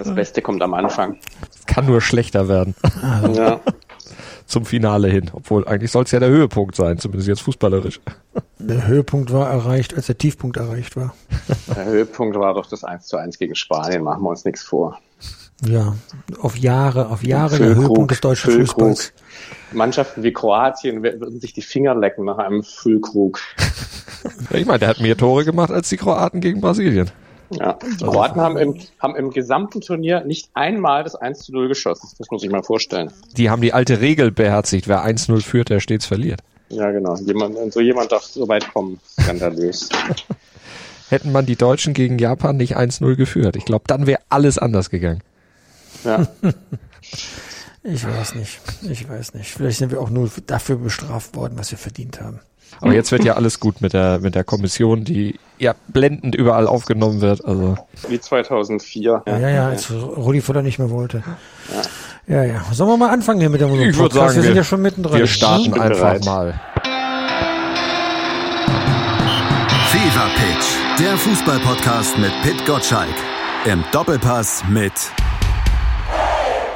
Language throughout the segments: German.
Das Beste kommt am Anfang. Kann nur schlechter werden. Ja. Zum Finale hin. Obwohl, eigentlich soll es ja der Höhepunkt sein, zumindest jetzt fußballerisch. Der Höhepunkt war erreicht, als der Tiefpunkt erreicht war. Der Höhepunkt war doch das 1 zu 1 gegen Spanien, machen wir uns nichts vor. Ja, auf Jahre, auf Jahre der Höhepunkt des deutschen Füllkrug. Fußballs. Mannschaften wie Kroatien würden sich die Finger lecken nach einem Füllkrug. Ich meine, der hat mehr Tore gemacht als die Kroaten gegen Brasilien. Ja. Die Kroaten haben im, haben im gesamten Turnier nicht einmal das 1 zu 0 geschossen. Das muss ich mal vorstellen. Die haben die alte Regel beherzigt. Wer 1-0 führt, der stets verliert. Ja, genau. Jemand, so jemand darf so weit kommen. Skandalös. Hätten man die Deutschen gegen Japan nicht 1-0 geführt. Ich glaube, dann wäre alles anders gegangen. Ja. Ich weiß nicht. Ich weiß nicht. Vielleicht sind wir auch nur dafür bestraft worden, was wir verdient haben. Aber jetzt wird ja alles gut mit der, mit der Kommission, die ja blendend überall aufgenommen wird. Also Wie 2004. Ja, ja, als Rudi Völler nicht mehr wollte. Ja, ja. Sollen wir mal anfangen hier mit dem Ich würd sagen, wir sind wir- ja schon mittendrin. wir starten einfach bereit. mal. Fever Pitch, der Fußballpodcast mit Pit Gottschalk. Im Doppelpass mit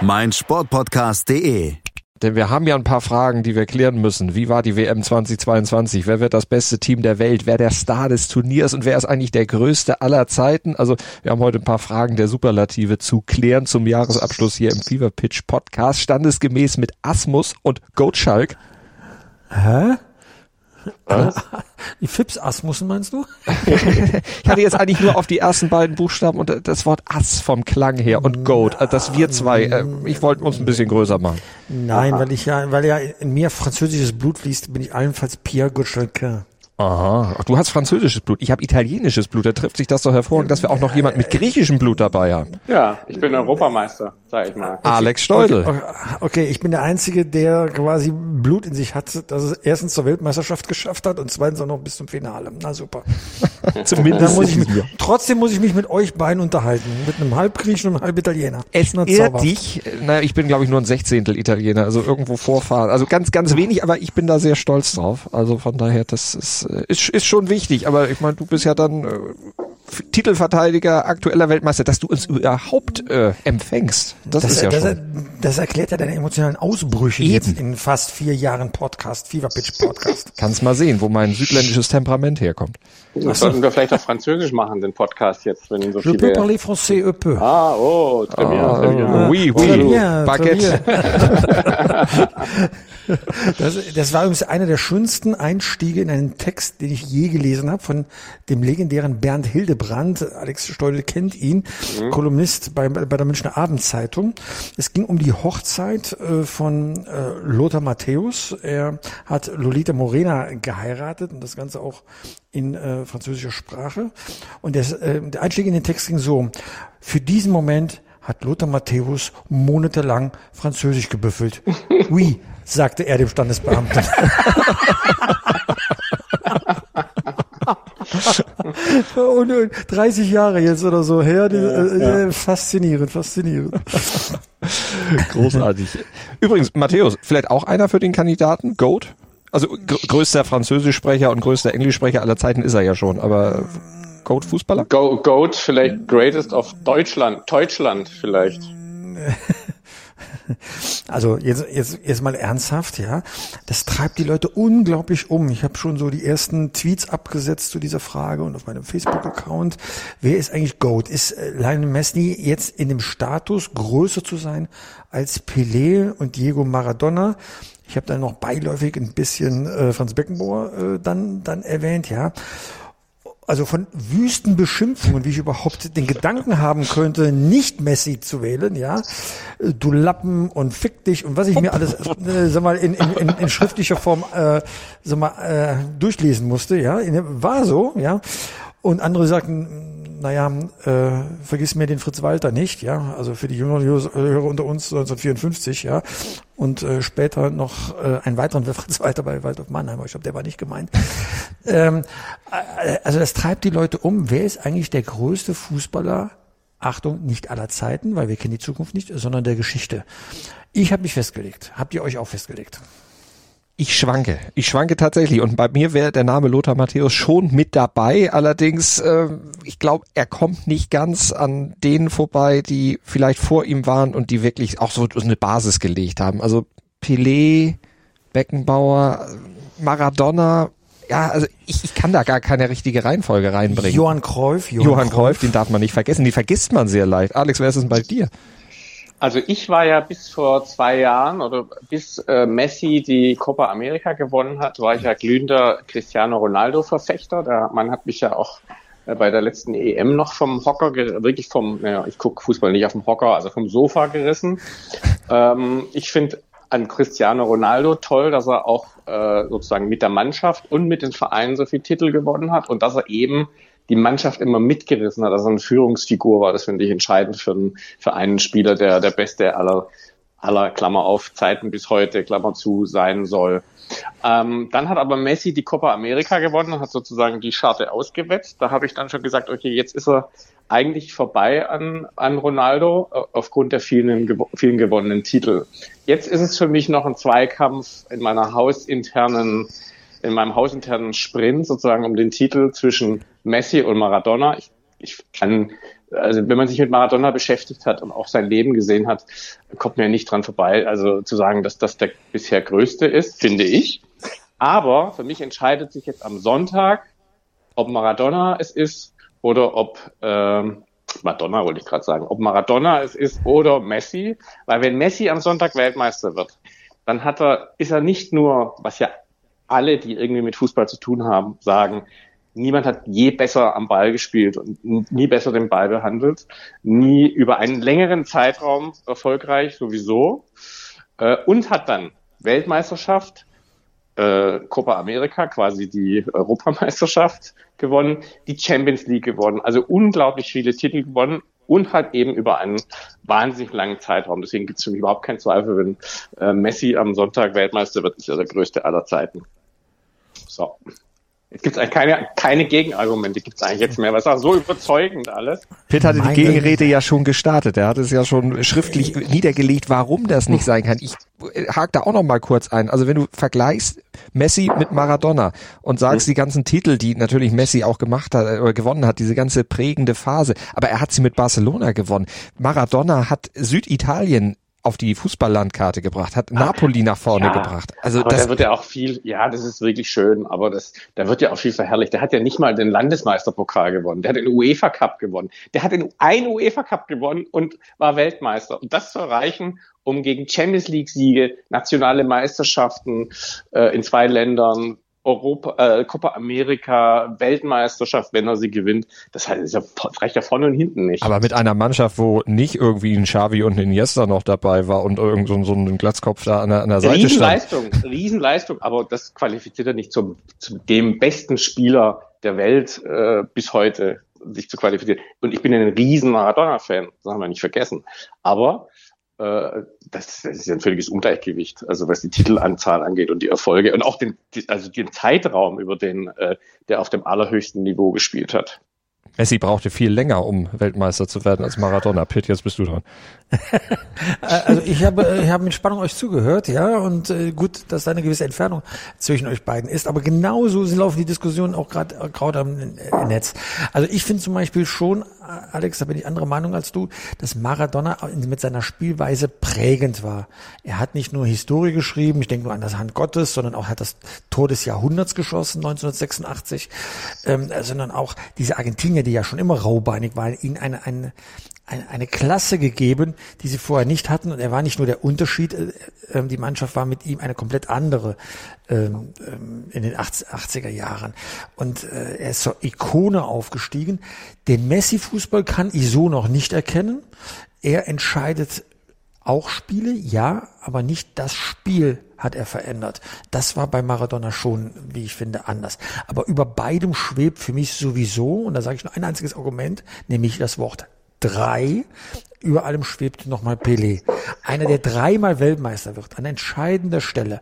meinsportpodcast.de. Denn wir haben ja ein paar Fragen, die wir klären müssen. Wie war die WM 2022? Wer wird das beste Team der Welt? Wer der Star des Turniers? Und wer ist eigentlich der größte aller Zeiten? Also wir haben heute ein paar Fragen der Superlative zu klären zum Jahresabschluss hier im Fever Pitch Podcast. Standesgemäß mit Asmus und Gottschalk. Hä? Die Fips Asmussen meinst du? Ich hatte jetzt eigentlich nur auf die ersten beiden Buchstaben und das Wort Ass vom Klang her und Goat. Also Das wir zwei, äh, ich wollte uns ein bisschen größer machen. Nein, weil ich ja, weil ja in mir französisches Blut fließt, bin ich allenfalls Pierre Gottschalk. Aha. Ach, du hast französisches Blut. Ich habe italienisches Blut. Da trifft sich das doch hervorragend, dass wir auch noch jemand mit griechischem Blut dabei haben. Ja, ich bin Europameister, sag ich mal. Alex Steudel. Okay, ich bin der Einzige, der quasi Blut in sich hat, dass es erstens zur Weltmeisterschaft geschafft hat und zweitens auch noch bis zum Finale. Na super. Zumindest muss mich, trotzdem muss ich mich mit euch beiden unterhalten. Mit einem Halbgriechen und einem Halbitaliener. Es Na, ehrt dich. Na, ich bin, glaube ich, nur ein Sechzehntel Italiener, also irgendwo vorfahren. Also ganz, ganz wenig, aber ich bin da sehr stolz drauf. Also von daher, das ist, äh, ist, ist schon wichtig. Aber ich meine, du bist ja dann äh, Titelverteidiger, aktueller Weltmeister, dass du uns überhaupt äh, empfängst. Das, Das, ist ja das, schon. das erklärt ja deine emotionalen Ausbrüche Eben. jetzt in fast vier Jahren Podcast, Fever Pitch Podcast. Kannst mal sehen, wo mein südländisches Temperament herkommt. Das sollten wir vielleicht auf Französisch machen, den Podcast jetzt, wenn so Je peux viele... parler français, un peu. Ah, oh, très bien, Ah, très bien. oui, Très oui, bien, Baguette. très Das, das war übrigens einer der schönsten Einstiege in einen Text, den ich je gelesen habe, von dem legendären Bernd Hildebrand. Alex Steudel kennt ihn, Kolumnist bei, bei der Münchner Abendzeitung. Es ging um die Hochzeit äh, von äh, Lothar Matthäus. Er hat Lolita Morena geheiratet und das Ganze auch in äh, französischer Sprache. Und das, äh, der Einstieg in den Text ging so, für diesen Moment hat Lothar Matthäus monatelang Französisch gebüffelt. Oui, sagte er dem Standesbeamten. und, und 30 Jahre jetzt oder so her, die, äh, äh, faszinierend, faszinierend. Großartig. Übrigens, Matthäus, vielleicht auch einer für den Kandidaten? Goat? Also gr größter Französischsprecher und größter Englischsprecher aller Zeiten ist er ja schon, aber Goat Fußballer? Go, Goat, vielleicht Greatest of Deutschland, Deutschland vielleicht. Also jetzt, jetzt, jetzt mal ernsthaft, ja. Das treibt die Leute unglaublich um. Ich habe schon so die ersten Tweets abgesetzt zu dieser Frage und auf meinem Facebook-Account. Wer ist eigentlich GOAT? Ist äh, Lionel Messi jetzt in dem Status, größer zu sein als Pelé und Diego Maradona? Ich habe dann noch beiläufig ein bisschen äh, Franz Beckenbauer äh, dann, dann erwähnt, ja also von wüsten Beschimpfungen, wie ich überhaupt den Gedanken haben könnte, nicht Messi zu wählen, ja, du Lappen und fick dich und was ich mir alles, äh, sag mal, in, in, in, schriftlicher Form, äh, sag mal, äh, durchlesen musste, ja, war so, ja, und andere sagten, naja, äh, vergiss mir den Fritz Walter nicht, ja, also für die jüngeren Hörer unter uns 1954, ja, und äh, später noch äh, einen weiteren Fritz Walter bei Waldorf Mannheim, aber ich glaube, der war nicht gemeint. ähm, äh, also das treibt die Leute um. Wer ist eigentlich der größte Fußballer? Achtung, nicht aller Zeiten, weil wir kennen die Zukunft nicht, sondern der Geschichte. Ich habe mich festgelegt. Habt ihr euch auch festgelegt? Ich schwanke. Ich schwanke tatsächlich. Und bei mir wäre der Name Lothar Matthäus schon mit dabei. Allerdings, äh, ich glaube, er kommt nicht ganz an denen vorbei, die vielleicht vor ihm waren und die wirklich auch so eine Basis gelegt haben. Also Pelé, Beckenbauer, Maradona, ja, also ich, ich kann da gar keine richtige Reihenfolge reinbringen. Johann Cruyff, Johann, Johann Cruyff, Cruyff, den darf man nicht vergessen. Die vergisst man sehr leicht. Alex, wer ist es bei dir? Also ich war ja bis vor zwei Jahren oder bis äh, Messi die Copa America gewonnen hat, war ich ja glühender Cristiano Ronaldo Verfechter. Der Mann hat mich ja auch äh, bei der letzten EM noch vom Hocker, wirklich vom, naja, ich gucke Fußball nicht auf dem Hocker, also vom Sofa gerissen. Ähm, ich finde an Cristiano Ronaldo toll, dass er auch äh, sozusagen mit der Mannschaft und mit den Vereinen so viel Titel gewonnen hat und dass er eben die Mannschaft immer mitgerissen hat, also eine Führungsfigur war. Das finde ich entscheidend für einen, für einen Spieler, der der beste aller, aller Klammer auf Zeiten bis heute, Klammer zu, sein soll. Ähm, dann hat aber Messi die Copa America gewonnen, hat sozusagen die Scharte ausgewetzt. Da habe ich dann schon gesagt, okay, jetzt ist er eigentlich vorbei an, an Ronaldo äh, aufgrund der vielen, vielen gewonnenen Titel. Jetzt ist es für mich noch ein Zweikampf in meiner hausinternen in meinem hausinternen Sprint sozusagen um den Titel zwischen Messi und Maradona. Ich, ich kann, also wenn man sich mit Maradona beschäftigt hat und auch sein Leben gesehen hat, kommt mir nicht dran vorbei, also zu sagen, dass das der bisher größte ist, finde ich. Aber für mich entscheidet sich jetzt am Sonntag, ob Maradona es ist oder ob ähm, Madonna wollte ich gerade sagen, ob Maradona es ist oder Messi, weil wenn Messi am Sonntag Weltmeister wird, dann hat er, ist er nicht nur, was ja alle, die irgendwie mit Fußball zu tun haben, sagen, niemand hat je besser am Ball gespielt und nie besser den Ball behandelt, nie über einen längeren Zeitraum erfolgreich sowieso äh, und hat dann Weltmeisterschaft, äh, Copa America, quasi die Europameisterschaft gewonnen, die Champions League gewonnen, also unglaublich viele Titel gewonnen und halt eben über einen wahnsinnig langen Zeitraum. Deswegen gibt es für mich überhaupt keinen Zweifel, wenn äh, Messi am Sonntag Weltmeister wird, ist er der größte aller Zeiten. So. Jetzt gibt es eigentlich keine, keine Gegenargumente, gibt es eigentlich jetzt mehr. Was auch so überzeugend alles. Pitt hatte Meine die Gegenrede ja schon gestartet. Er hat es ja schon schriftlich niedergelegt, warum das nicht sein kann. Ich äh, hake da auch noch mal kurz ein. Also wenn du vergleichst Messi mit Maradona und sagst mhm. die ganzen Titel, die natürlich Messi auch gemacht hat äh, oder gewonnen hat, diese ganze prägende Phase, aber er hat sie mit Barcelona gewonnen. Maradona hat Süditalien auf die Fußballlandkarte gebracht, hat Napoli nach vorne ja, gebracht. Also aber das da wird ja auch viel, ja, das ist wirklich schön, aber das, da wird ja auch viel verherrlicht. Der hat ja nicht mal den Landesmeisterpokal gewonnen, der hat den UEFA Cup gewonnen, der hat den einen UEFA Cup gewonnen und war Weltmeister. Und das zu erreichen, um gegen Champions League Siege, nationale Meisterschaften äh, in zwei Ländern, Europa, äh, Copa America, Weltmeisterschaft, wenn er sie gewinnt. Das heißt, das reicht ja vorne und hinten nicht. Aber mit einer Mannschaft, wo nicht irgendwie ein Xavi und ein Iniesta noch dabei war und irgend so, so ein Glatzkopf da an der, an der Seite Riesenleistung, stand. Riesenleistung, aber das qualifiziert er nicht zum, zum dem besten Spieler der Welt äh, bis heute sich zu qualifizieren. Und ich bin ein riesen Maradona-Fan, das haben wir nicht vergessen. Aber das, das ist ja ein völliges Ungleichgewicht, also was die Titelanzahl angeht und die Erfolge und auch den, also den Zeitraum, über den äh, der auf dem allerhöchsten Niveau gespielt hat. Messi brauchte viel länger, um Weltmeister zu werden als Maradona. Pitt, jetzt bist du dran. also ich habe, ich habe mit Spannung euch zugehört, ja, und äh, gut, dass da eine gewisse Entfernung zwischen euch beiden ist, aber genauso laufen die Diskussionen auch gerade gerade am äh, Netz. Also ich finde zum Beispiel schon, Alex, da bin ich anderer Meinung als du, dass Maradona mit seiner Spielweise prägend war. Er hat nicht nur Historie geschrieben, ich denke nur an das Hand Gottes, sondern auch hat das Tor des Jahrhunderts geschossen, 1986, ähm, sondern auch diese Argentinier, die ja schon immer raubeinig waren, ihnen eine, eine, eine, eine Klasse gegeben, die sie vorher nicht hatten. Und er war nicht nur der Unterschied, äh, äh, die Mannschaft war mit ihm eine komplett andere ähm, ähm, in den 80er Jahren. Und äh, er ist zur Ikone aufgestiegen. Den Messi-Fußball kann ich so noch nicht erkennen. Er entscheidet auch Spiele, ja, aber nicht das Spiel hat er verändert. Das war bei Maradona schon, wie ich finde, anders. Aber über beidem schwebt für mich sowieso, und da sage ich nur ein einziges Argument, nämlich das Wort drei. Über allem schwebt nochmal Pelé. Einer, der dreimal Weltmeister wird, an entscheidender Stelle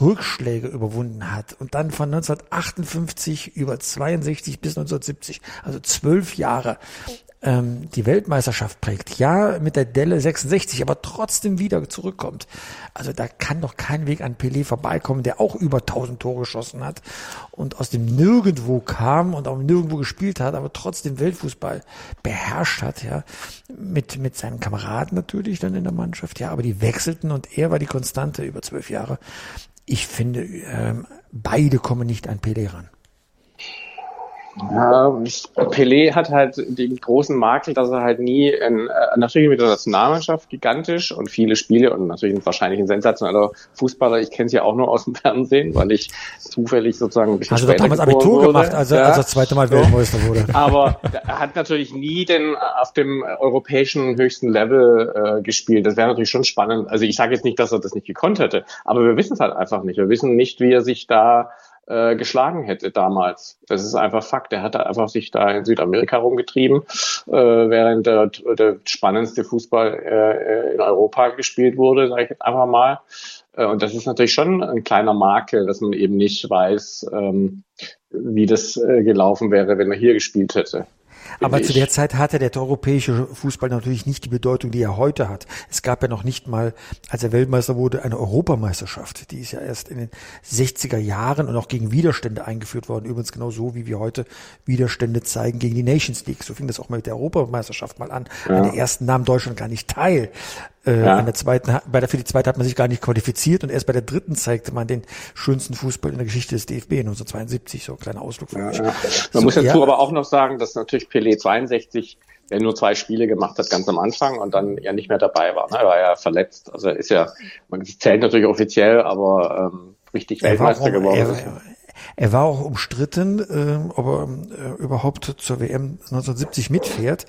Rückschläge überwunden hat und dann von 1958 über 62 bis 1970, also zwölf Jahre, ähm, die Weltmeisterschaft prägt, ja, mit der Delle 66, aber trotzdem wieder zurückkommt. Also da kann doch kein Weg an Pelé vorbeikommen, der auch über 1000 Tore geschossen hat und aus dem Nirgendwo kam und auch nirgendwo gespielt hat, aber trotzdem Weltfußball beherrscht hat, ja, mit, mit seinen Kameraden natürlich dann in der Mannschaft, ja, aber die wechselten und er war die Konstante über zwölf Jahre. Ich finde, ähm, beide kommen nicht an Pelé ran. Ja, Pelé hat halt den großen Makel, dass er halt nie, in, äh, natürlich mit der Nationalmannschaft gigantisch und viele Spiele und natürlich wahrscheinlich ein sensationeller Fußballer. Ich kenne es ja auch nur aus dem Fernsehen, weil ich zufällig sozusagen ein bisschen Also später damals Abitur wurde. gemacht, als er, ja. als er das zweite Mal Weltmeister wurde. Aber er hat natürlich nie den auf dem europäischen höchsten Level äh, gespielt. Das wäre natürlich schon spannend. Also ich sage jetzt nicht, dass er das nicht gekonnt hätte, aber wir wissen es halt einfach nicht. Wir wissen nicht, wie er sich da äh, geschlagen hätte damals. Das ist einfach Fakt. Er hat einfach sich da in Südamerika rumgetrieben, äh, während der, der spannendste Fußball äh, in Europa gespielt wurde, sage ich jetzt einfach mal. Äh, Und das ist natürlich schon ein kleiner Makel, dass man eben nicht weiß, ähm, wie das äh, gelaufen wäre, wenn er hier gespielt hätte. Aber finde zu ich. der Zeit hatte der europäische Fußball natürlich nicht die Bedeutung, die er heute hat. Es gab ja noch nicht mal, als er Weltmeister wurde, eine Europameisterschaft. Die ist ja erst in den 60er Jahren und auch gegen Widerstände eingeführt worden. Übrigens genau so, wie wir heute Widerstände zeigen gegen die Nations League. So fing das auch mal mit der Europameisterschaft mal an. An der ersten nahm Deutschland gar nicht teil. Äh, Ja. An der zweiten, bei der, für die zweite hat man sich gar nicht qualifiziert und erst bei der dritten zeigte man den schönsten Fußball in der Geschichte des DFB 1972. So ein kleiner Ausflug für euch. Ja. Man So, muss dazu ja. aber auch noch sagen, dass natürlich Pelé 62 der nur zwei Spiele gemacht hat ganz am Anfang und dann ja nicht mehr dabei war. Ne? Er war ja verletzt. Also ist ja, man zählt natürlich offiziell, aber ähm, richtig Er Weltmeister auch, geworden. er, ist. er, er war auch umstritten, ähm, ob er äh, überhaupt zur WM 1970 mitfährt.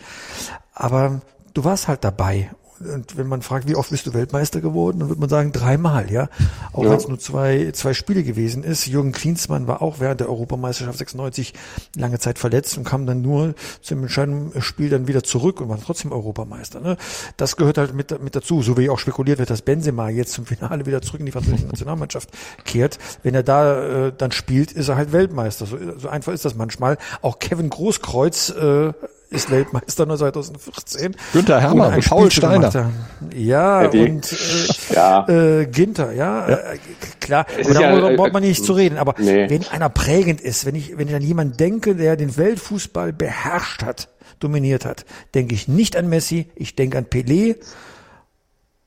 Aber du warst halt dabei. Und wenn man fragt, wie oft bist du Weltmeister geworden, dann wird man sagen, dreimal, ja. Auch Ja. wenn es nur zwei, zwei Spiele gewesen ist. Jürgen Klinsmann war auch während der Europameisterschaft 96 lange Zeit verletzt und kam dann nur zum entscheidenden Spiel dann wieder zurück und war trotzdem Europameister. Ne? Das gehört halt mit, mit dazu, so wie auch spekuliert wird, dass Benzema jetzt zum Finale wieder zurück in die französische Nationalmannschaft kehrt. Wenn er da äh, dann spielt, ist er halt Weltmeister. So, so einfach ist das manchmal. Auch Kevin Großkreuz äh, ist Weltmeister nur 2014. Günther Herrmann, Ohne ein Paul Steiner. Ja, die- und äh, Ja. äh, Ginter, ja, Äh, klar. Und ja, darüber äh, braucht man nicht zu reden. Aber nee. wenn einer prägend ist, wenn ich, wenn ich an jemanden denke, der den Weltfußball beherrscht hat, dominiert hat, denke ich nicht an Messi, ich denke an Pelé.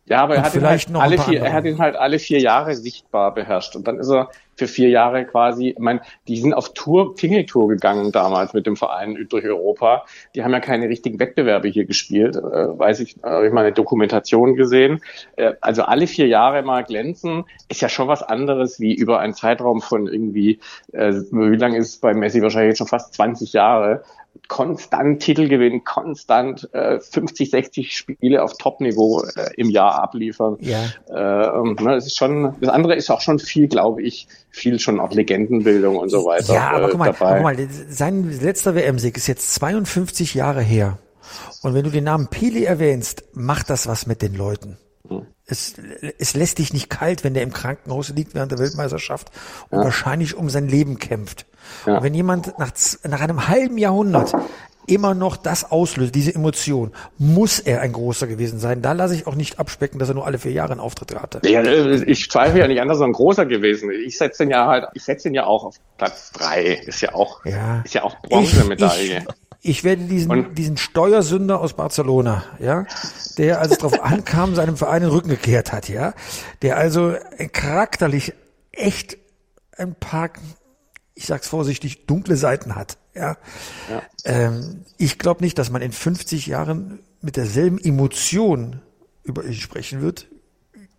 Ja, aber er hat, ihn halt alle vier, er hat ihn halt alle vier Jahre sichtbar beherrscht. Und dann ist er für vier Jahre quasi, ich meine, die sind auf Tour, Tingeltour gegangen damals mit dem Verein durch Europa. Die haben ja keine richtigen Wettbewerbe hier gespielt. Äh, weiß ich, habe ich mal eine Dokumentation gesehen. Äh, also alle vier Jahre mal glänzen, ist ja schon was anderes wie über einen Zeitraum von irgendwie, äh, wie lange ist es bei Messi? Wahrscheinlich jetzt schon fast 20 Jahre konstant Titel gewinnen, konstant äh, 50, 60 Spiele auf Top-Niveau äh, im Jahr abliefern. Ja. Äh, ne, das ist schon, das andere ist auch schon viel, glaube ich, viel schon auch Legendenbildung und so weiter. Ja, aber äh, guck mal, dabei. guck mal, sein letzter WM-Sieg ist jetzt 52 Jahre her. Und wenn du den Namen Pele erwähnst, macht das was mit den Leuten. Es, es lässt dich nicht kalt, wenn der im Krankenhaus liegt während der Weltmeisterschaft und wahrscheinlich um sein Leben kämpft. Ja. Und wenn jemand nach, nach einem halben Jahrhundert immer noch das auslöst, diese Emotion, muss er ein großer gewesen sein. Da lasse ich auch nicht abspecken, dass er nur alle vier Jahre einen Auftritt hatte. Ja, äh, ich zweifle ja nicht an, dass er ein großer gewesen ist. Ich setze ihn ja halt, ich setze ihn ja auch auf Platz drei. Ist ja auch, Ja. ist ja auch Bronzemedaille. Ich, werde diesen, Und- diesen Steuersünder aus Barcelona, ja, der, als es darauf ankam, seinem Verein den Rücken gekehrt hat, ja, der also charakterlich echt ein paar, ich sag's vorsichtig, dunkle Seiten hat, ja. Ähm, ich glaube nicht, dass man in 50 Jahren mit derselben Emotion über ihn sprechen wird,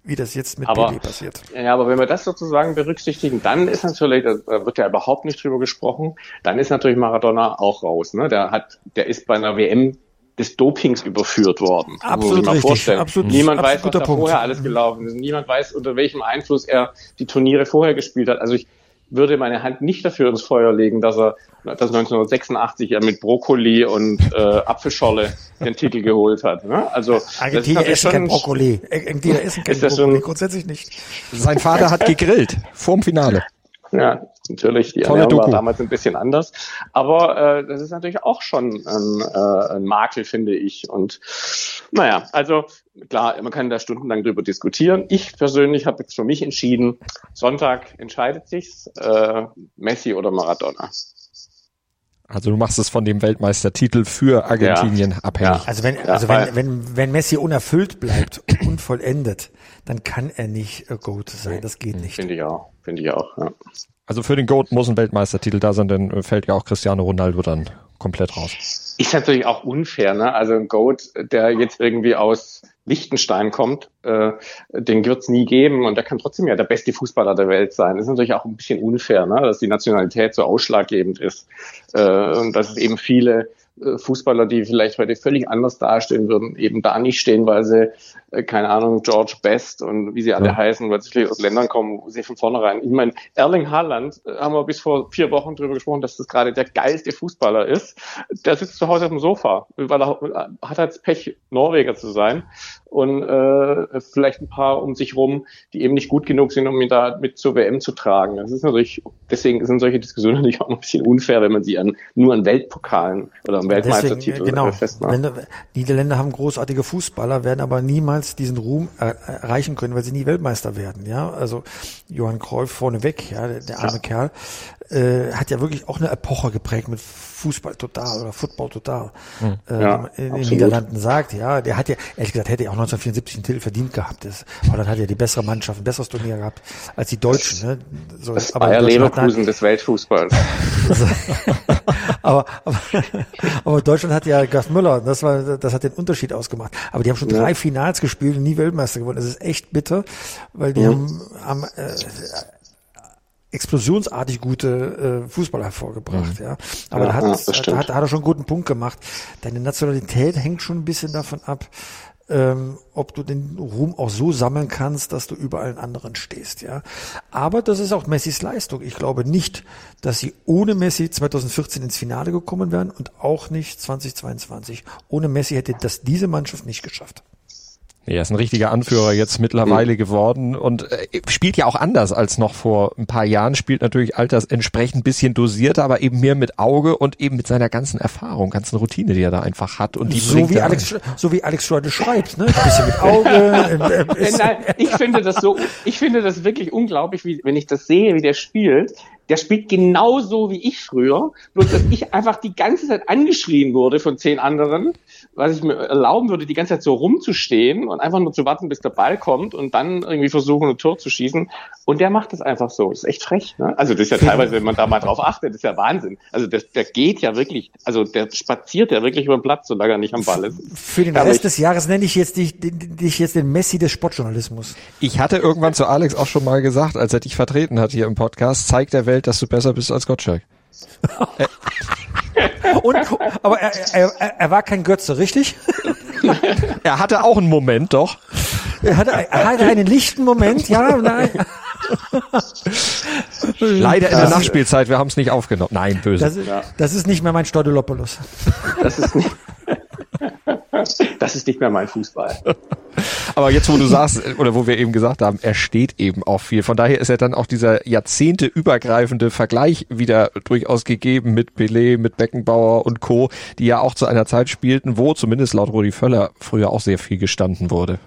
wie das jetzt mit Aber- Pelé passiert. Ja, aber wenn wir das sozusagen berücksichtigen, dann ist natürlich, da wird ja überhaupt nicht drüber gesprochen, dann ist natürlich Maradona auch raus. Ne? Der hat, der ist bei einer WM des Dopings überführt worden. Muss Absolut ich mal richtig. vorstellen. Absolut- Niemand absolut weiß, was da Punkt. vorher alles gelaufen ist. Niemand weiß, unter welchem Einfluss er die Turniere vorher gespielt hat. Also ich würde meine Hand nicht dafür ins Feuer legen, dass er dass 1986 ja mit Brokkoli und äh, Apfelschorle den Titel geholt hat. Ne? Also das ist Argentinier natürlich essen kein Brokkoli. Argentinier essen kein Ist das Brokkoli. Grundsätzlich nicht. Sein Vater hat gegrillt vorm Finale. Ja, Natürlich, die Tolle Ernährung Doku. war damals ein bisschen anders. Aber äh, das ist natürlich auch schon ein, äh, ein Makel, finde ich. Und naja, also klar, man kann da stundenlang drüber diskutieren. Ich persönlich habe jetzt für mich entschieden, Sonntag entscheidet sich's, äh, Messi oder Maradona. Also du machst es von dem Weltmeistertitel für Argentinien ja. abhängig. Ja. Also wenn, also wenn, wenn, wenn Messi unerfüllt bleibt, unvollendet, dann kann er nicht äh, Goat sein. Das geht nicht. Finde ich auch. Finde ich auch. Ja. Also für den Goat muss ein Weltmeistertitel da sein, dann fällt ja auch Cristiano Ronaldo dann komplett raus. Ist natürlich auch unfair, ne? Also ein Goat, der jetzt irgendwie aus Liechtenstein kommt, äh, den wird's nie geben und der kann trotzdem ja der beste Fußballer der Welt sein. Das ist natürlich auch ein bisschen unfair, ne? dass die Nationalität so ausschlaggebend ist äh, und dass es eben viele äh, Fußballer, die vielleicht heute völlig anders dastehen würden, eben da nicht stehen, weil sie, äh, keine Ahnung, George Best und wie sie alle ja. heißen, weil sie aus Ländern kommen, wo sie von vornherein. Ich meine, Erling Haaland, äh, haben wir bis vor vier Wochen drüber gesprochen, dass das gerade der geilste Fußballer ist. Der sitzt zu Hause auf dem Sofa, weil er hat halt Pech, Norweger zu sein und äh, vielleicht ein paar um sich rum, die eben nicht gut genug sind, um ihn da mit zur WM zu tragen. Das ist natürlich, deswegen sind solche Diskussionen natürlich auch ein bisschen unfair, wenn man sie an, nur an Weltpokalen oder am Weltmeistertitel Deswegen, genau, festmacht. Länder, Niederländer haben großartige Fußballer, werden aber niemals diesen Ruhm erreichen können, weil sie nie Weltmeister werden. Ja, also Johann Cruyff vorneweg, ja, der, der arme ja. Kerl, äh, hat ja wirklich auch eine Epoche geprägt mit Fußball total oder Football total. Mhm. Äh, ja, in den Niederlanden sagt, ja, der hat ja, ehrlich gesagt, hätte er auch 1974 einen Titel verdient gehabt. Das, aber dann hat er die bessere Mannschaft, ein besseres Turnier gehabt als die Deutschen. Ne? So, das aber Bayer Leverkusen hat, des Weltfußballs. aber, aber, aber Deutschland hat ja Gast Müller, das war, das hat den Unterschied ausgemacht. Aber die haben schon ja. drei Finals gespielt und nie Weltmeister geworden. Das ist echt bitter, weil die mhm. haben, haben äh, explosionsartig gute äh, Fußballer hervorgebracht, mhm. ja. Aber ja, da, hat, ja, da, hat, da hat er schon einen guten Punkt gemacht. Deine Nationalität hängt schon ein bisschen davon ab, ähm, ob du den Ruhm auch so sammeln kannst, dass du über allen anderen stehst, ja. Aber das ist auch Messis Leistung. Ich glaube nicht, dass sie ohne Messi 2014 ins Finale gekommen wären und auch nicht 2022. Ohne Messi hätte das diese Mannschaft nicht geschafft. Er ist ein richtiger Anführer jetzt mittlerweile mhm. geworden und äh, spielt ja auch anders als noch vor ein paar Jahren, spielt natürlich alters entsprechend bisschen dosierter, aber eben mehr mit Auge und eben mit seiner ganzen Erfahrung, ganzen Routine, die er da einfach hat. Und die so wie Alex, so wie Alex Schreide schreibt, ne? Ein bisschen mit Auge. äh, Nein, ich finde das so, ich finde das wirklich unglaublich, wie, wenn ich das sehe, wie der spielt der spielt genauso wie ich früher, bloß dass ich einfach die ganze Zeit angeschrien wurde von zehn anderen, was ich mir erlauben würde, die ganze Zeit so rumzustehen und einfach nur zu warten, bis der Ball kommt und dann irgendwie versuchen, ein Tor zu schießen. Und der macht das einfach so. Das ist echt frech. Ne? Also das ist ja teilweise, wenn man da mal drauf achtet, das ist ja Wahnsinn. Also der, der geht ja wirklich, also der spaziert ja wirklich über den Platz, solange er nicht am Ball ist. Für den Rest des Jahres nenne ich jetzt dich, dich jetzt den Messi des Sportjournalismus. Ich hatte irgendwann zu Alex auch schon mal gesagt, als er dich vertreten hat hier im Podcast, zeigt der Welt, dass du besser bist als Gottschalk. Und, aber er, er, er war kein Götze, richtig? er hatte auch einen Moment, doch. Er hatte, er hatte einen lichten Moment, ja, nein. Leider in der Nachspielzeit, wir haben es nicht aufgenommen. Nein, böse. Das ist, das ist nicht mehr mein Stodolopoulos. Das ist nicht, das ist nicht mehr mein Fußball. Aber jetzt, wo du sagst, oder wo wir eben gesagt haben, er steht eben auch viel. Von daher ist ja dann auch dieser jahrzehnteübergreifende Vergleich wieder durchaus gegeben mit Pelé, mit Beckenbauer und Co., die ja auch zu einer Zeit spielten, wo zumindest laut Rudi Völler früher auch sehr viel gestanden wurde.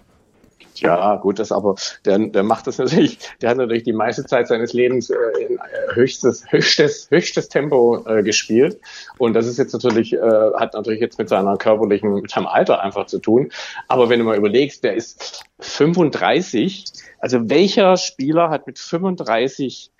Ja, gut, das aber, der, der macht das natürlich, der hat natürlich die meiste Zeit seines Lebens äh, in äh, höchstes, höchstes, höchstes Tempo äh, gespielt. Und das ist jetzt natürlich, äh, hat natürlich jetzt mit seiner körperlichen, mit seinem Alter einfach zu tun. Aber wenn du mal überlegst, der ist 35, also welcher Spieler hat mit 35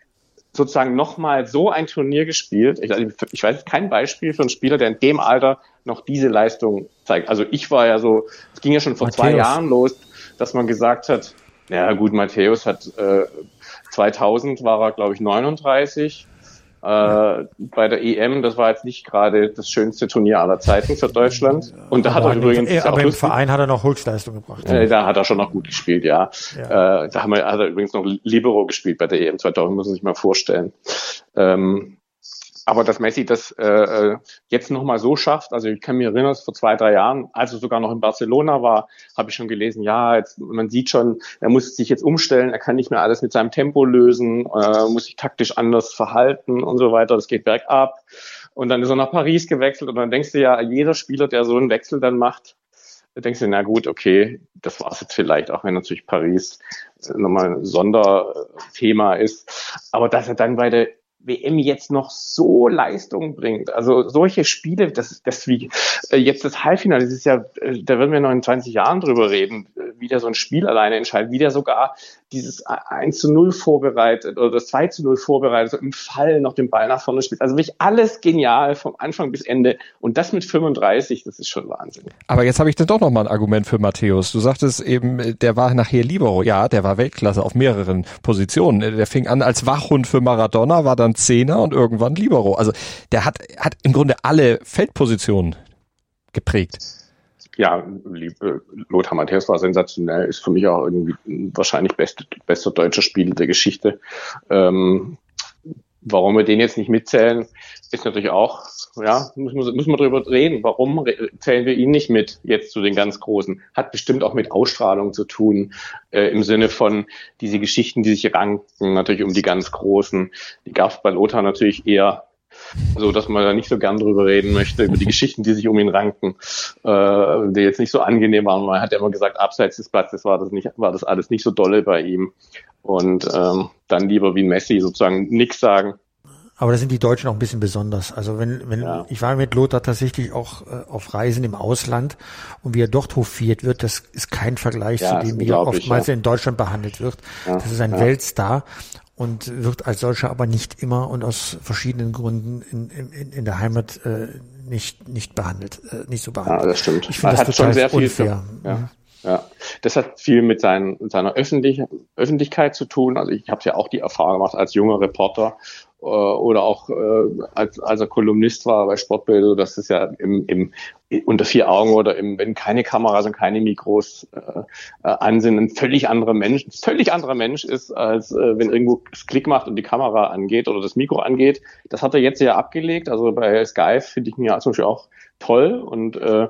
sozusagen nochmal so ein Turnier gespielt. Ich, also ich weiß kein Beispiel für einen Spieler, der in dem Alter noch diese Leistung zeigt. Also ich war ja so, es ging ja schon vor Matthäus. zwei Jahren los, dass man gesagt hat, ja gut, Matthäus hat äh, 2000 war er, glaube ich, 39. Äh, bei der EM, das war jetzt nicht gerade das schönste Turnier aller Zeiten für Deutschland. Und da aber hat er übrigens. Dem, aber im Verein hat er noch Höchstleistung gebracht. Äh, da hat er schon noch gut gespielt, ja. ja. Äh, da haben wir, hat er übrigens noch Libero gespielt bei der EM 2000, muss man sich mal vorstellen. Ähm, aber dass Messi das äh, äh jetzt nochmal so schafft, also ich kann mir erinnern, vor zwei, drei Jahren, als er sogar noch in Barcelona war, habe ich schon gelesen, ja, jetzt, man sieht schon, er muss sich jetzt umstellen, er kann nicht mehr alles mit seinem Tempo lösen, äh, muss sich taktisch anders verhalten und so weiter, das geht bergab. Und dann ist er nach Paris gewechselt und dann denkst du ja, jeder Spieler, der so einen Wechsel dann macht, denkst du, na gut, okay, das war's jetzt vielleicht, auch wenn natürlich Paris nochmal ein Sonderthema ist. Aber dass er dann bei der WM jetzt noch so Leistung bringt. Also solche Spiele, das, das wie äh, jetzt das Halbfinale, das ist ja, äh, da werden wir noch in 20 Jahren drüber reden, äh, wie der so ein Spiel alleine entscheidet, wie der sogar dieses 1 zu 0 vorbereitet oder das 2 zu 0 vorbereitet, so im Fall noch den Ball nach vorne spielt. Also wirklich alles genial vom Anfang bis Ende. Und das mit 35, das ist schon Wahnsinn. Aber jetzt habe ich dann doch noch mal ein Argument für Matthäus. Du sagtest eben, der war nachher Libero. Ja, der war Weltklasse auf mehreren Positionen. Der fing an als Wachhund für Maradona, war dann Zehner und irgendwann Libero. Also der hat, hat im Grunde alle Feldpositionen geprägt ja, liebe Lothar Matthäus war sensationell, ist für mich auch irgendwie wahrscheinlich beste, bester deutscher Spieler der Geschichte. Ähm, warum wir den jetzt nicht mitzählen, ist natürlich auch, ja, müssen wir, müssen wir darüber reden. Warum zählen wir ihn nicht mit jetzt zu den ganz Großen? Hat bestimmt auch mit Ausstrahlung zu tun, äh, im Sinne von diese Geschichten, die sich ranken, natürlich um die ganz Großen. Die gab es bei Lothar natürlich eher so dass man da nicht so gern drüber reden möchte, über die Geschichten, die sich um ihn ranken, äh, die jetzt nicht so angenehm waren. Man hat ja immer gesagt, abseits des Platzes war das nicht, war das alles nicht so dolle bei ihm. Und ähm, dann lieber wie Messi sozusagen nichts sagen. Aber da sind die Deutschen auch ein bisschen besonders. Also wenn, wenn ja. ich war mit Lothar tatsächlich auch äh, auf Reisen im Ausland und wie er dort hofiert wird, das ist kein Vergleich ja, zu dem, wie er oftmals ja. in Deutschland behandelt wird. Das ist ein Weltstar und wird als solcher aber nicht immer und aus verschiedenen Gründen in, in, in der Heimat äh, nicht, nicht behandelt, äh, nicht so behandelt. Ja, das stimmt. Ich finde das hat total schon sehr viel. Für, ja. Ja, das hat viel mit seinen, seiner Öffentlich Öffentlichkeit zu tun. Also ich habe ja auch die Erfahrung gemacht als junger Reporter oder auch äh, als, als er Kolumnist war bei Sportbild, so dass es ja im, im unter vier Augen oder im, wenn keine Kameras und keine Mikros äh, äh, an sind, ein völlig anderer Mensch, völlig anderer Mensch ist, als äh, wenn irgendwo es Klick macht und die Kamera angeht oder das Mikro angeht. Das hat er jetzt ja abgelegt. Also bei Skype finde ich mir zum Beispiel auch toll und äh,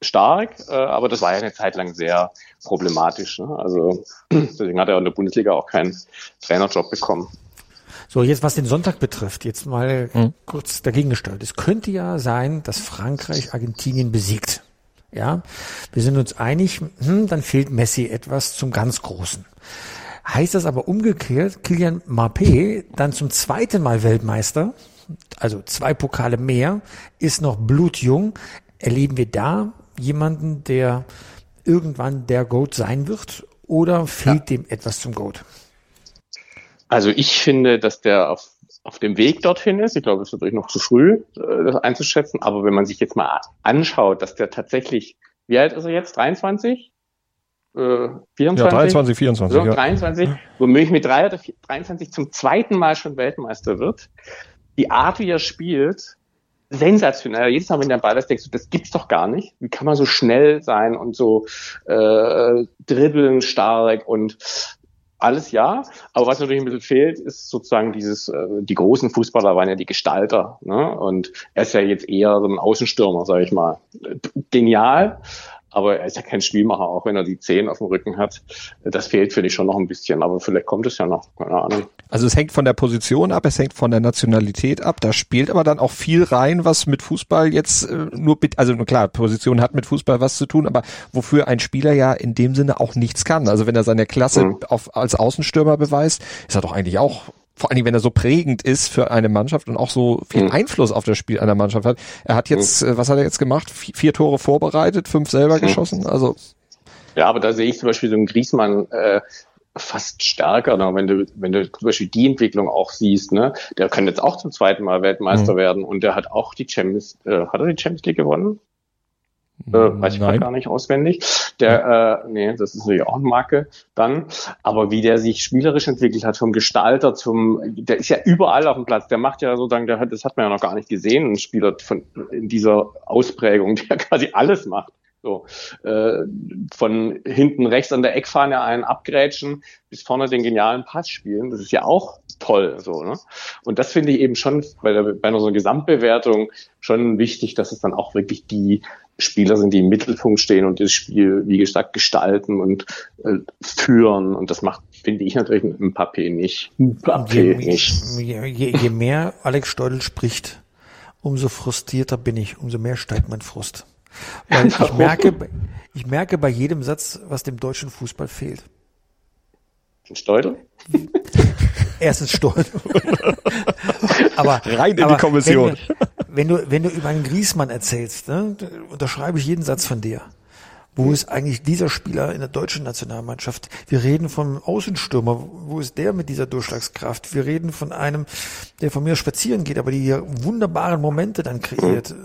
stark, äh, aber das war ja eine Zeit lang sehr problematisch. Ne? Also deswegen hat er in der Bundesliga auch keinen Trainerjob bekommen. So, jetzt was den Sonntag betrifft, jetzt mal mhm. kurz dagegen gestellt. Es könnte ja sein, dass Frankreich Argentinien besiegt. Ja, wir sind uns einig, hm, dann fehlt Messi etwas zum ganz Großen. Heißt das aber umgekehrt, Kilian Mbappé dann zum zweiten Mal Weltmeister, also zwei Pokale mehr, ist noch blutjung. Erleben wir da jemanden, der irgendwann der Goat sein wird? Oder fehlt ja. dem etwas zum Goat? Also ich finde, dass der auf, auf dem Weg dorthin ist. Ich glaube, es ist natürlich noch zu früh, äh, das einzuschätzen. Aber wenn man sich jetzt mal anschaut, dass der tatsächlich, wie alt ist er jetzt? 23? Äh, 24? Ja, 23, 24. So, ja. 23, womöglich mit 3 oder 4, 23 zum zweiten Mal schon Weltmeister wird. Die Art, wie er spielt, sensationell. Jedes Mal, wenn der Ball ist, denkst du, das gibt's doch gar nicht. Wie kann man so schnell sein und so äh, dribbeln stark und alles ja, aber was natürlich ein bisschen fehlt, ist sozusagen dieses, äh, die großen Fußballer waren ja die Gestalter, ne? Und er ist ja jetzt eher so ein Außenstürmer, sage ich mal. Genial, aber er ist ja kein Spielmacher, auch wenn er die Zehen auf dem Rücken hat. Das fehlt, finde ich, schon noch ein bisschen, aber vielleicht kommt es ja noch, keine Ahnung. Also es hängt von der Position ab, es hängt von der Nationalität ab, da spielt aber dann auch viel rein, was mit Fußball jetzt äh, nur, also klar, Position hat mit Fußball was zu tun, aber wofür ein Spieler ja in dem Sinne auch nichts kann. Also wenn er seine Klasse mhm. auf, als Außenstürmer beweist, ist er doch eigentlich auch vor allen Dingen, wenn er so prägend ist für eine Mannschaft und auch so viel mhm. Einfluss auf das Spiel einer Mannschaft hat. Er hat jetzt, mhm. was hat er jetzt gemacht? Vier Tore vorbereitet, fünf selber mhm. geschossen, also. Ja, aber da sehe ich zum Beispiel so einen Griesmann, äh, fast stärker, ne? wenn du, wenn du zum Beispiel die Entwicklung auch siehst, ne, der kann jetzt auch zum zweiten Mal Weltmeister mhm. werden und der hat auch die Champions, äh, hat er die Champions League gewonnen? Äh, weiß ich gar nicht auswendig. Der, äh, nee, das ist natürlich auch eine Marke dann. Aber wie der sich spielerisch entwickelt hat, vom Gestalter zum, der ist ja überall auf dem Platz. Der macht ja sozusagen, der hat, das hat man ja noch gar nicht gesehen, ein Spieler von in dieser Ausprägung, der quasi alles macht. So, äh, von hinten rechts an der Eckfahne einen abgrätschen bis vorne den genialen Pass spielen. Das ist ja auch ist toll. So, ne? Und das finde ich eben schon bei, der, bei einer so einer Gesamtbewertung schon wichtig, dass es dann auch wirklich die Spieler sind, die im Mittelpunkt stehen und das Spiel, wie gesagt, gestalten und äh, führen. Und das macht, finde ich natürlich ein Papé nicht. Papé nicht. Je, je, je mehr Alex Steudel spricht, umso frustrierter bin ich, umso mehr steigt mein Frust. Weil ich merke, ich merke bei jedem Satz, was dem deutschen Fußball fehlt. Steudel? Erstens Steudel. aber rein in aber die Kommission. Wenn, wenn, du wenn du über einen Griesmann erzählst, ne, unterschreibe ich jeden Satz von dir. Wo ist eigentlich dieser Spieler in der deutschen Nationalmannschaft? Wir reden von Außenstürmer. Wo ist der mit dieser Durchschlagskraft? Wir reden von einem, der von mir spazieren geht, aber die hier wunderbaren Momente dann kreiert,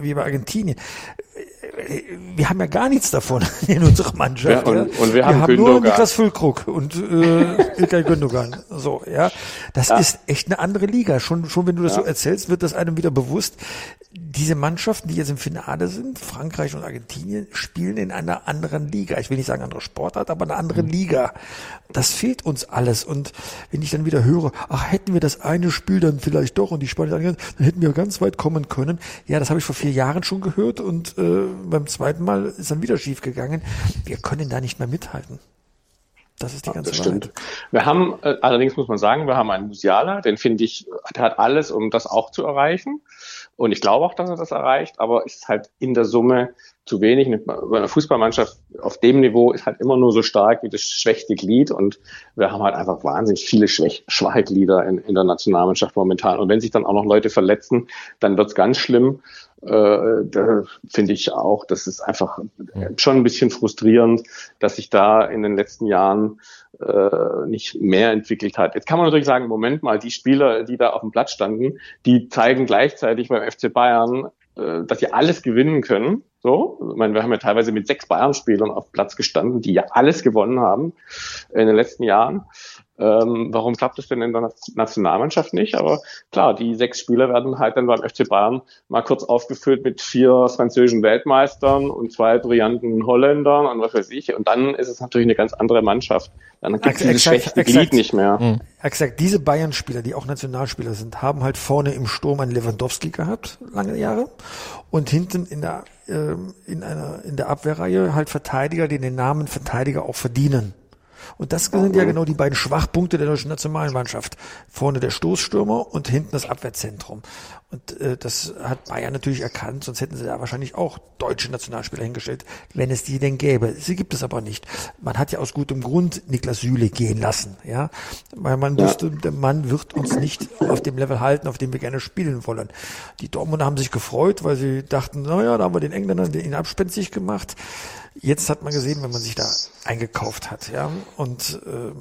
wie bei Argentinien wir haben ja gar nichts davon in unserer Mannschaft. Ja, und, ja. und wir, wir haben, haben nur Niklas Füllkrug und äh, Ilkay Gündogan. So, ja. Das ja. ist echt eine andere Liga. Schon, schon wenn du das so erzählst, wird das einem wieder bewusst. Diese Mannschaften, die jetzt im Finale sind, Frankreich und Argentinien, spielen in einer anderen Liga. Ich will nicht sagen andere Sportart, aber eine andere mhm. Liga. Das fehlt uns alles. Und wenn ich dann wieder höre, ach, hätten wir das eine Spiel dann vielleicht doch und die Spanier dann hätten wir ganz weit kommen können. Ja, das habe ich vor vier Jahren schon gehört und äh, beim zweiten Mal ist dann wieder schief gegangen. Wir können da nicht mehr mithalten. Das ist die ganze das stimmt. Wir haben, äh, allerdings muss man sagen, wir haben einen Musiala, den finde ich, der hat alles, um das auch zu erreichen. Und ich glaube auch, dass er das erreicht, aber es ist halt in der Summe zu wenig. Bei einer Fußballmannschaft auf dem Niveau ist halt immer nur so stark wie das schwächste Glied und wir haben halt einfach wahnsinnig viele Schwäch schwache Glieder in, in der Nationalmannschaft momentan. Und wenn sich dann auch noch Leute verletzen, dann wird's ganz schlimm äh, da finde ich auch, das ist einfach schon ein bisschen frustrierend, dass sich da in den letzten Jahren äh, nicht mehr entwickelt hat. Jetzt kann man natürlich sagen, Moment mal, die Spieler, die da auf dem Platz standen, die zeigen gleichzeitig beim FC Bayern, äh, dass sie alles gewinnen können. So, ich meine, wir haben ja teilweise mit sechs Bayern-Spielern auf Platz gestanden, die ja alles gewonnen haben in den letzten Jahren. Ähm, warum klappt es denn in der Nationalmannschaft nicht? Aber klar, die sechs Spieler werden halt dann beim FC Bayern mal kurz aufgefüllt mit vier französischen Weltmeistern und zwei brillanten Holländern und was weiß ich. Und dann ist es natürlich eine ganz andere Mannschaft. Dann gibt es dieses schlechte Glied nicht mehr. Mhm. Exakt, diese Bayern-Spieler, die auch Nationalspieler sind, haben halt vorne im Sturm einen Lewandowski gehabt, lange Jahre. Und hinten in der, äh, in einer, in der Abwehrreihe halt Verteidiger, die den Namen Verteidiger auch verdienen. Und das sind ja genau die beiden Schwachpunkte der deutschen Nationalmannschaft. Vorne der Stoßstürmer und hinten das Abwehrzentrum. Und äh, das hat Bayern natürlich erkannt, sonst hätten sie da wahrscheinlich auch deutsche Nationalspieler hingestellt, wenn es die denn gäbe. Sie gibt es aber nicht. Man hat ja aus gutem Grund Niklas Süle gehen lassen, ja, weil man ja. wusste, der Mann wird uns nicht auf dem Level halten, auf dem wir gerne spielen wollen. Die Dortmunder haben sich gefreut, weil sie dachten, naja, da haben wir den Engländern den abspenstig gemacht. Jetzt hat man gesehen, wenn man sich da eingekauft hat, ja, und ähm,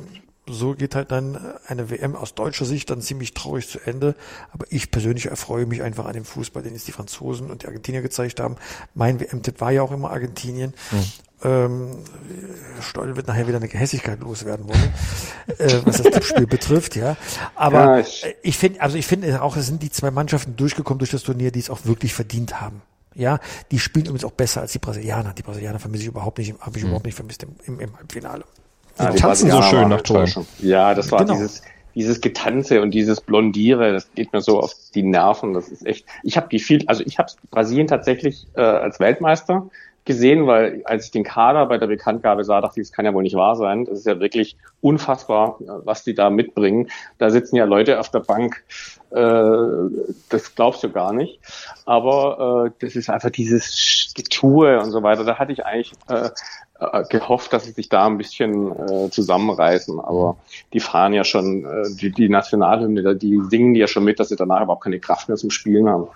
so geht halt dann eine WM aus deutscher Sicht dann ziemlich traurig zu Ende. Aber ich persönlich erfreue mich einfach an dem Fußball, den jetzt die Franzosen und die Argentinier gezeigt haben. Mein WM-Tipp war ja auch immer Argentinien. Mhm. Ähm, Steudel wird nachher wieder eine Gehässigkeit loswerden wollen, äh, was das Tippspiel betrifft, ja. Aber ja, ich, ich finde, also ich finde auch, es sind die zwei Mannschaften durchgekommen durch das Turnier, die es auch wirklich verdient haben. Ja, die spielen übrigens auch besser als die Brasilianer. Die Brasilianer vermisse ich überhaupt nicht, habe ich mhm. überhaupt nicht vermisst im, im, im Halbfinale. Die, die tanzen so schön nach Toren. Ja, das war genau. dieses dieses Getanze und dieses Blondiere, das geht mir so auf die Nerven. Das ist echt. Ich habe die viel, also ich habe Brasilien tatsächlich äh, als Weltmeister gesehen, weil als ich den Kader bei der Bekanntgabe sah, dachte ich, das kann ja wohl nicht wahr sein. Das ist ja wirklich unfassbar, was die da mitbringen. Da sitzen ja Leute auf der Bank, das glaubst du gar nicht. Aber äh, das ist einfach dieses Getue und so weiter. Da hatte ich eigentlich äh, äh, gehofft, dass sie sich da ein bisschen äh, zusammenreißen. Aber die fahren ja schon, äh, die, die Nationalhymne, die singen die ja schon mit, dass sie danach überhaupt keine Kraft mehr zum Spielen haben.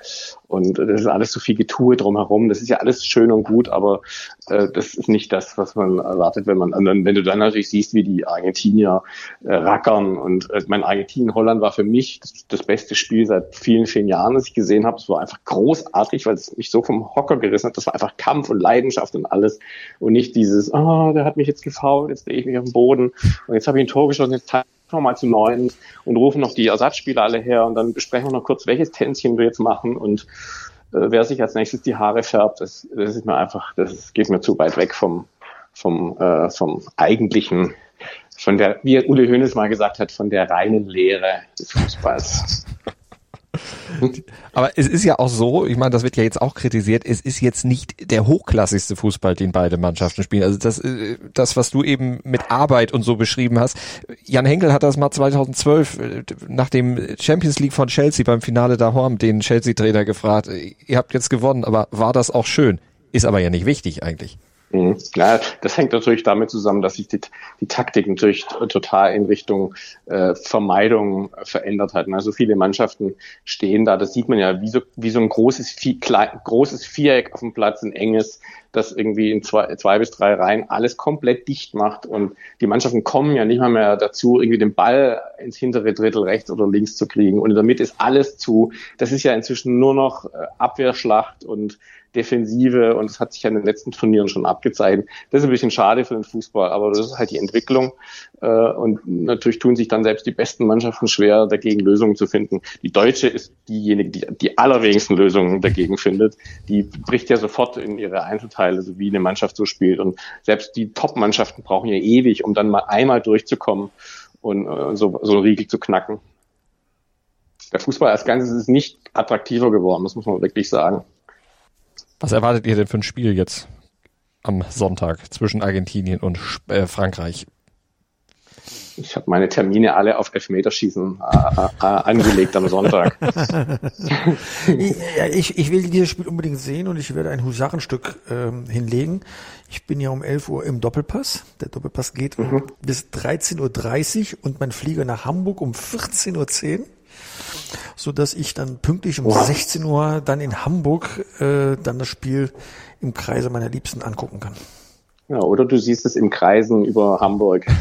Und äh, das ist alles so viel Getue drumherum. Das ist ja alles schön und gut, aber äh, das ist nicht das, was man erwartet, wenn man, wenn du dann natürlich siehst, wie die Argentinier äh, rackern. Und äh, mein Argentinien-Holland war für mich das, das beste Spiel seit vielen, vielen Jahren, das ich gesehen habe. Es war einfach großartig, weil es mich so vom Hocker gerissen hat. Das war einfach Kampf und Leidenschaft und alles. Und nicht dieses, ah, oh, der hat mich jetzt gefault, jetzt drehe ich mich auf den Boden und jetzt habe ich ein Tor geschossen, jetzt nochmal zu neun und rufen noch die Ersatzspieler alle her und dann besprechen wir noch kurz, welches Tänzchen wir jetzt machen und äh, wer sich als nächstes die Haare färbt, das, das ist mir einfach, das geht mir zu weit weg vom, vom, äh, vom eigentlichen von der, wie Uli Hoeneß mal gesagt hat, von der reinen Lehre des Fußballs. Aber es ist ja auch so, ich meine, das wird ja jetzt auch kritisiert, es ist jetzt nicht der hochklassigste Fußball, den beide Mannschaften spielen. Also das, äh, das was du eben mit Arbeit und so beschrieben hast. Jan Henkel hat das mal 2012 äh, nach dem Champions League von Chelsea beim Finale da Horm den Chelsea-Trainer gefragt, ihr habt jetzt gewonnen, aber war das auch schön? Ist aber ja nicht wichtig eigentlich. Mhm. Ja, das hängt natürlich damit zusammen, dass sich die, die Taktik natürlich total in Richtung äh, Vermeidung verändert hat. Also viele Mannschaften stehen da, das sieht man ja, wie so, wie so ein großes, Vie klein, großes Viereck auf dem Platz, ein enges, das irgendwie in zwei, zwei bis drei Reihen alles komplett dicht macht. Und die Mannschaften kommen ja nicht mal mehr dazu, irgendwie den Ball ins hintere Drittel rechts oder links zu kriegen. Und damit ist alles zu. Das ist ja inzwischen nur noch äh, Abwehrschlacht und Defensive und das hat sich ja in den letzten Turnieren schon abgezeichnet. Das ist ein bisschen schade für den Fußball, aber das ist halt die Entwicklung äh, und natürlich tun sich dann selbst die besten Mannschaften schwer, dagegen Lösungen zu finden. Die Deutsche ist diejenige, die die allerwenigsten Lösungen dagegen findet. Die bricht ja sofort in ihre Einzelteile, so wie eine Mannschaft so spielt und selbst die Top-Mannschaften brauchen ja ewig, um dann mal einmal durchzukommen und äh, so, so einen Riegel zu knacken. Der Fußball als Ganzes ist nicht attraktiver geworden, das muss man wirklich sagen. Was erwartet ihr denn für ein Spiel jetzt am Sonntag zwischen Argentinien und äh, Frankreich? Ich habe meine Termine alle auf Elfmeterschießen äh, äh, angelegt am Sonntag. ich, ich will dieses Spiel unbedingt sehen und ich werde ein Husarenstück ähm, hinlegen. Ich bin ja um 11 Uhr im Doppelpass. Der Doppelpass geht mhm. bis 13.30 Uhr und mein Flieger nach Hamburg um 14.10 Uhr so dass ich dann pünktlich um wow. 16 Uhr dann in Hamburg äh, dann das Spiel im Kreise meiner Liebsten angucken kann. Ja, oder du siehst es im Kreisen über Hamburg.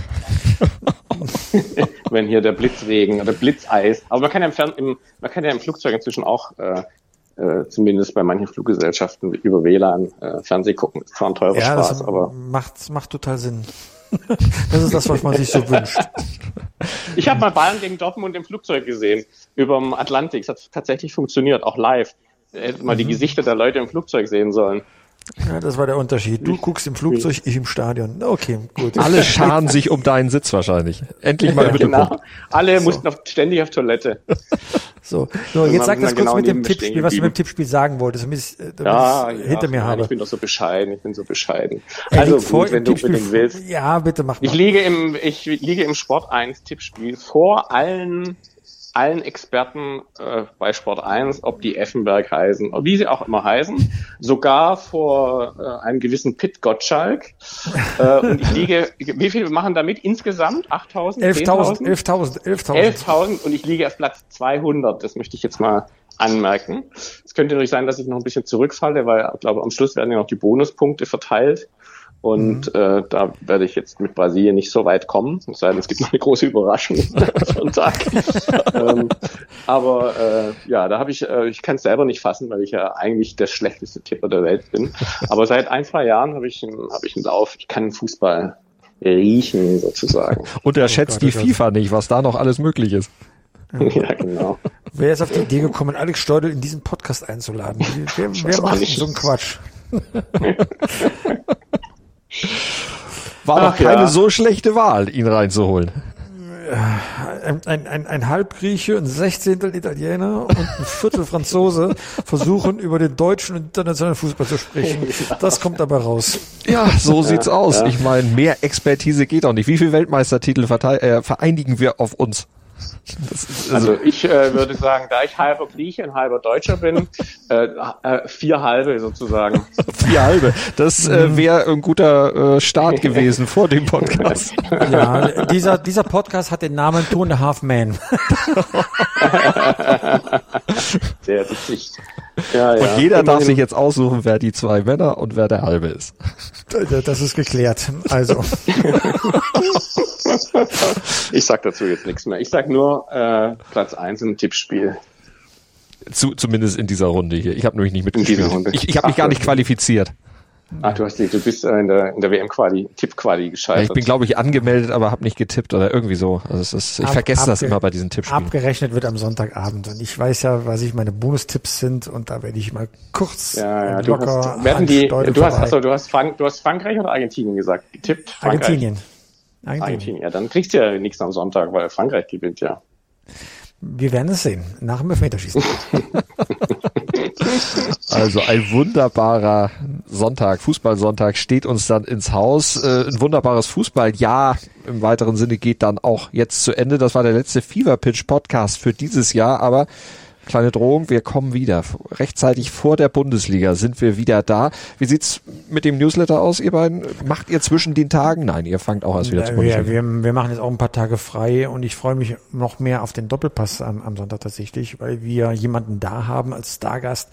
Wenn hier der Blitzregen oder Blitzeis. Aber man kann ja im, Fern im, man kann ja im Flugzeug inzwischen auch äh, äh, zumindest bei manchen Fluggesellschaften über WLAN äh, Fernseh gucken. Das ist zwar ein teurer ja, Spaß, aber macht macht total Sinn. Das ist das, was man sich so wünscht. Ich habe mal Bayern gegen Dortmund im Flugzeug gesehen, über dem Atlantik. Es hat tatsächlich funktioniert, auch live. Hätte mal mhm. die Gesichter der Leute im Flugzeug sehen sollen. Ja, das war der Unterschied. Du guckst im Flugzeug, ich im Stadion. Okay, gut. Alle scharen sich um deinen Sitz wahrscheinlich. Endlich mal im genau. Alle so. mussten auf, ständig auf Toilette. So, so jetzt sag das kurz genau mit dem Tippspiel, was du mit dem Tippspiel sagen wolltest, damit ich es ja, ja, hinter mir nein, habe. Ich bin doch so bescheiden, ich bin so bescheiden. Er also gut, wenn du unbedingt willst. Ja, bitte mach mal. Ich liege im, ich liege im Sport 1 Tippspiel vor allen allen Experten äh, bei Sport 1, ob die Effenberg heißen, wie sie auch immer heißen, sogar vor äh, einem gewissen Pitt Gottschalk. Äh, und ich liege, wie viel machen damit insgesamt? 8.000? 11.000, 11.000, 11.000. 11.000 und ich liege auf Platz 200. Das möchte ich jetzt mal anmerken. Es könnte natürlich sein, dass ich noch ein bisschen zurückfalle, weil ich glaube, am Schluss werden ja noch die Bonuspunkte verteilt. Und mhm. äh, da werde ich jetzt mit Brasilien nicht so weit kommen. Es sei denn, es gibt noch eine große Überraschung am Tag. ähm, aber äh, ja, da habe ich, äh, ich kann es selber nicht fassen, weil ich ja eigentlich der schlechteste Tipper der Welt bin. Aber seit ein, zwei Jahren habe ich, hab ich einen Lauf. Ich kann Fußball riechen sozusagen. Und er schätzt oh die FIFA nicht, was da noch alles möglich ist. Ja, genau. Wer ist auf die Idee gekommen, Alex Steudel in diesen Podcast einzuladen? Wer, wer macht so einen Quatsch? War doch keine ja. so schlechte Wahl, ihn reinzuholen. Ein, ein, ein, ein Halbgrieche, ein Sechzehntel Italiener und ein Viertel Franzose versuchen über den deutschen und internationalen Fußball zu sprechen. Das kommt aber raus. Ja, so sieht's aus. Ich meine, mehr Expertise geht auch nicht. Wie viele Weltmeistertitel äh, vereinigen wir auf uns? Also, also ich äh, würde sagen, da ich halber Grieche und halber Deutscher bin, äh, äh, vier halbe sozusagen. vier halbe. Das äh, wäre ein guter äh, Start gewesen vor dem Podcast. Ja, dieser, dieser Podcast hat den Namen Two and a Half Man. Sehr witzig. Ja, ja. Und jeder darf sich jetzt aussuchen, wer die zwei Männer und wer der halbe ist. Das ist geklärt. Also. ich sag dazu jetzt nichts mehr. Ich sag nur äh, Platz eins im Tippspiel. Zu, zumindest in dieser Runde hier. Ich habe nämlich nicht mitgespielt. In dieser Runde. Ich, ich habe mich gar nicht qualifiziert. Ach, du hast nicht, du bist äh, in der, in der WM-Quali, Tipp-Quali gescheitert. Ja, ich bin, glaube ich, angemeldet, aber habe nicht getippt oder irgendwie so. Also es ist, ich Ab, vergesse das immer bei diesen Tippspielen. Abgerechnet wird am Sonntagabend und ich weiß ja, was ich meine Bonustipps sind und da werde ich mal kurz ja, ja, du hast, werden die, du hast, achso, du hast, Frank, du hast Frankreich oder Argentinien gesagt? Getippt? Frankreich. Argentinien. Argentinien. Argentinien. Ja, dann kriegst du ja nichts am Sonntag, weil Frankreich gewinnt ja. Wir werden es sehen. Nach dem Elfmeterschießen. Also ein wunderbarer Sonntag, Fußballsonntag steht uns dann ins Haus. Äh, ein wunderbares Fußballjahr im weiteren Sinne geht dann auch jetzt zu Ende. Das war der letzte Fever Pitch Podcast für dieses Jahr, aber Kleine Drohung, wir kommen wieder. Rechtzeitig vor der Bundesliga sind wir wieder da. Wie sieht's mit dem Newsletter aus, ihr beiden? Macht ihr zwischen den Tagen? Nein, ihr fangt auch erst wieder Ja, zur wir, Bundesliga. wir, wir machen jetzt auch ein paar Tage frei und ich freue mich noch mehr auf den Doppelpass am, am Sonntag tatsächlich, weil wir jemanden da haben als Stargast,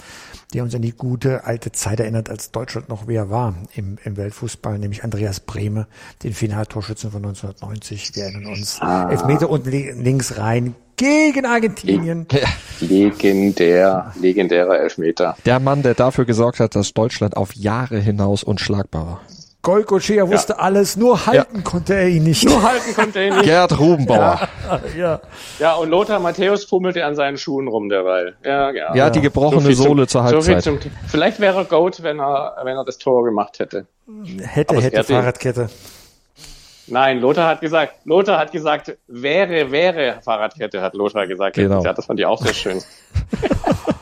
der uns an die gute alte Zeit erinnert, als Deutschland noch wer war im, im Weltfußball, nämlich Andreas Brehme, den Finaltorschützen von 1990. Wir erinnern uns. Elfmeter unten li- links rein gegen Argentinien. Legendär, legendärer Elfmeter. Der Mann, der dafür gesorgt hat, dass Deutschland auf Jahre hinaus unschlagbar war. Goicochea wusste alles, nur halten konnte er ihn nicht. Halten konnte er ihn nicht. Gerd Rubenbauer. ja. Ja, und Lothar Matthäus fummelte an seinen Schuhen rum derweil. Ja, ja. Ja, die gebrochene zum- Sohle zur so viel Halbzeit. zum, vielleicht wäre er Goat, wenn er, wenn er das Tor gemacht hätte. Hätte, Aber hätte. Fahrradkette. Nein, Lothar hat gesagt, Lothar hat gesagt, wäre, wäre Fahrradkette, hat Lothar gesagt. Genau. Ja, das fand ich auch sehr schön.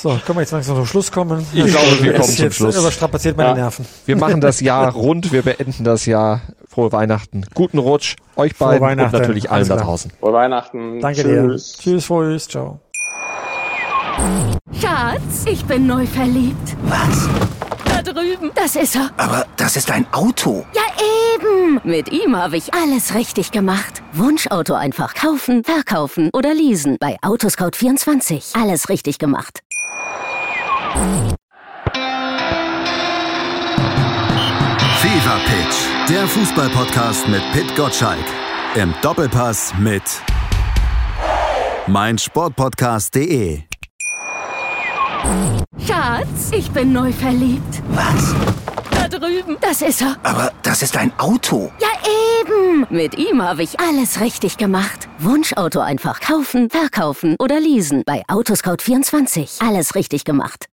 So, können wir jetzt langsam zum Schluss kommen? Ich glaube, wir kommen zum Schluss. Überstrapaziert meine Ja. Nerven. Wir machen das Jahr rund, wir beenden das Jahr. Frohe Weihnachten, guten Rutsch, euch beiden und Weihnachten. natürlich allen da draußen. Frohe Weihnachten. Danke Tschüss. dir. Tschüss, frohes, ciao. Schatz, ich bin neu verliebt. Was? Da drüben. Das ist er. Aber das ist ein Auto. Ja, eben. Mit ihm habe ich alles richtig gemacht. Wunschauto einfach kaufen, verkaufen oder leasen. Bei Autoscout24. Alles richtig gemacht. Fever Pitch, der Fußballpodcast mit Pit Gottschalk. Im Doppelpass mit meinsportpodcast.de. Schatz, ich bin neu verliebt. Was? Da drüben. Das ist er. Aber das ist ein Auto. Ja, eben. Mit ihm habe ich alles richtig gemacht. Wunschauto einfach kaufen, verkaufen oder leasen. Bei Autoscout24. Alles richtig gemacht.